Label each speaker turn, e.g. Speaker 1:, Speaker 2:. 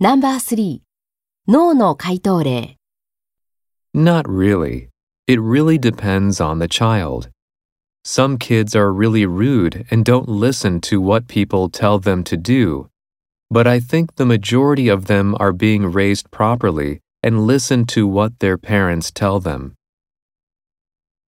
Speaker 1: No.3 脳の回答例
Speaker 2: Not really. It really depends on the child. Some kids are really rude and don't listen to what people tell them to do. But I think the majority of them are being raised properly and listen to what their parents tell them.